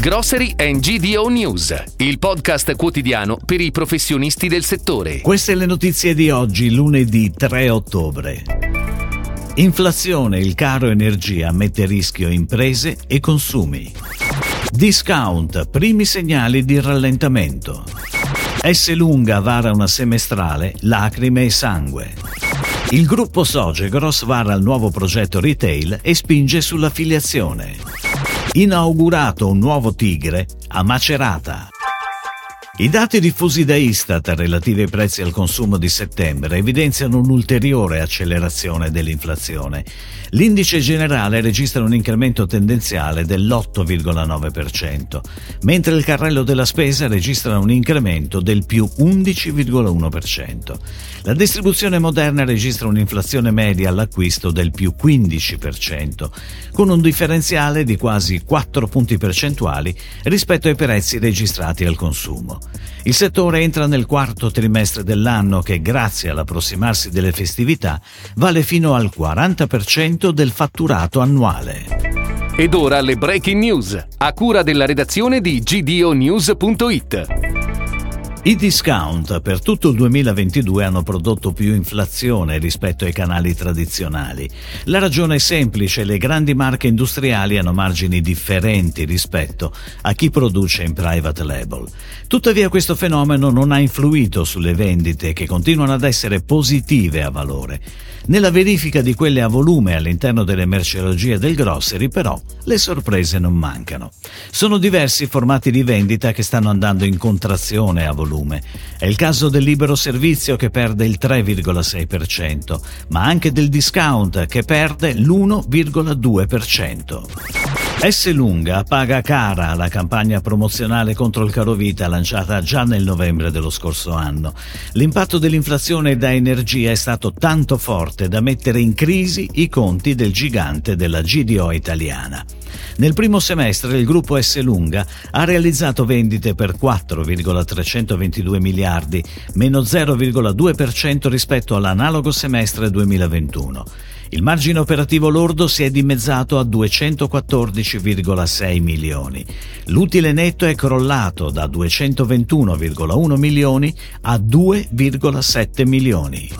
Grocery and GDO News, il podcast quotidiano per i professionisti del settore. Queste le notizie di oggi, lunedì 3 ottobre. Inflazione, il caro energia mette a rischio imprese e consumi. Discount, primi segnali di rallentamento. S lunga vara una semestrale, lacrime e sangue. Il gruppo Sogegros vara il nuovo progetto retail e spinge sull'affiliazione. Inaugurato un nuovo Tigre a Macerata. I dati diffusi da Istat relativi ai prezzi al consumo di settembre evidenziano un'ulteriore accelerazione dell'inflazione. L'indice generale registra un incremento tendenziale dell'8,9%, mentre il carrello della spesa registra un incremento del più 11,1%. La distribuzione moderna registra un'inflazione media all'acquisto del più 15%, con un differenziale di quasi 4 punti percentuali rispetto ai prezzi registrati al consumo. Il settore entra nel quarto trimestre dell'anno che, grazie all'approssimarsi delle festività, vale fino al 40% del fatturato annuale. Ed ora le breaking news, a cura della redazione di gdonews.it. I discount per tutto il 2022 hanno prodotto più inflazione rispetto ai canali tradizionali. La ragione è semplice, le grandi marche industriali hanno margini differenti rispetto a chi produce in private label. Tuttavia questo fenomeno non ha influito sulle vendite che continuano ad essere positive a valore. Nella verifica di quelle a volume all'interno delle merceologie del grocery però le sorprese non mancano. Sono diversi formati di vendita che stanno andando in contrazione a volume. È il caso del libero servizio che perde il 3,6%, ma anche del discount che perde l'1,2%. S. Lunga paga cara la campagna promozionale contro il caro vita lanciata già nel novembre dello scorso anno. L'impatto dell'inflazione da energia è stato tanto forte da mettere in crisi i conti del gigante della GDO italiana. Nel primo semestre il gruppo S. Lunga ha realizzato vendite per 4,322 miliardi, meno 0,2% rispetto all'analogo semestre 2021. Il margine operativo lordo si è dimezzato a 214,6 milioni. L'utile netto è crollato da 221,1 milioni a 2,7 milioni.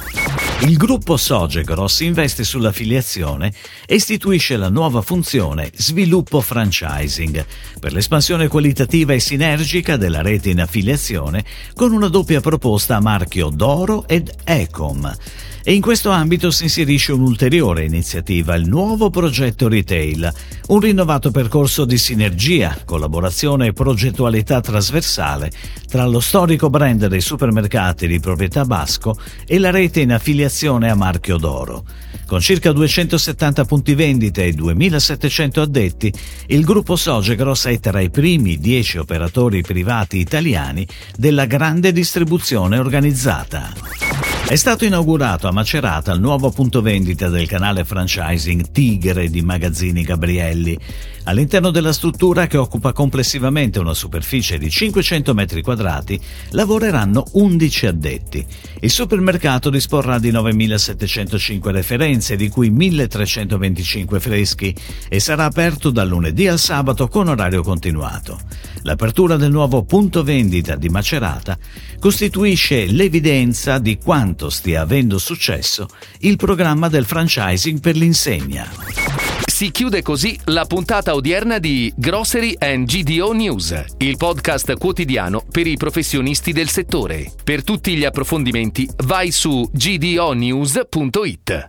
Il gruppo Sogegros investe sull'affiliazione e istituisce la nuova funzione Sviluppo Franchising per l'espansione qualitativa e sinergica della rete in affiliazione con una doppia proposta a marchio Doro ed Ecom. E in questo ambito si inserisce un'ulteriore iniziativa, il nuovo progetto retail, un rinnovato percorso di sinergia, collaborazione e progettualità trasversale tra lo storico brand dei supermercati di proprietà Basco e la rete in affiliazione a marchio d'oro. Con circa 270 punti vendita e 2700 addetti, il gruppo Sogegros è tra i primi 10 operatori privati italiani della grande distribuzione organizzata. È stato inaugurato a Macerata il nuovo punto vendita del canale franchising Tigre di Magazzini Gabrielli. All'interno della struttura, che occupa complessivamente una superficie di 500 metri quadrati, lavoreranno 11 addetti. Il supermercato disporrà di 9.705 referenze, di cui 1.325 freschi, e sarà aperto dal lunedì al sabato con orario continuato. L'apertura del nuovo punto vendita di Macerata costituisce l'evidenza di quanto stia avendo successo il programma del franchising per l'insegna. Si chiude così la puntata odierna di Grocery and GDO News, il podcast quotidiano per i professionisti del settore. Per tutti gli approfondimenti vai su gdonews.it.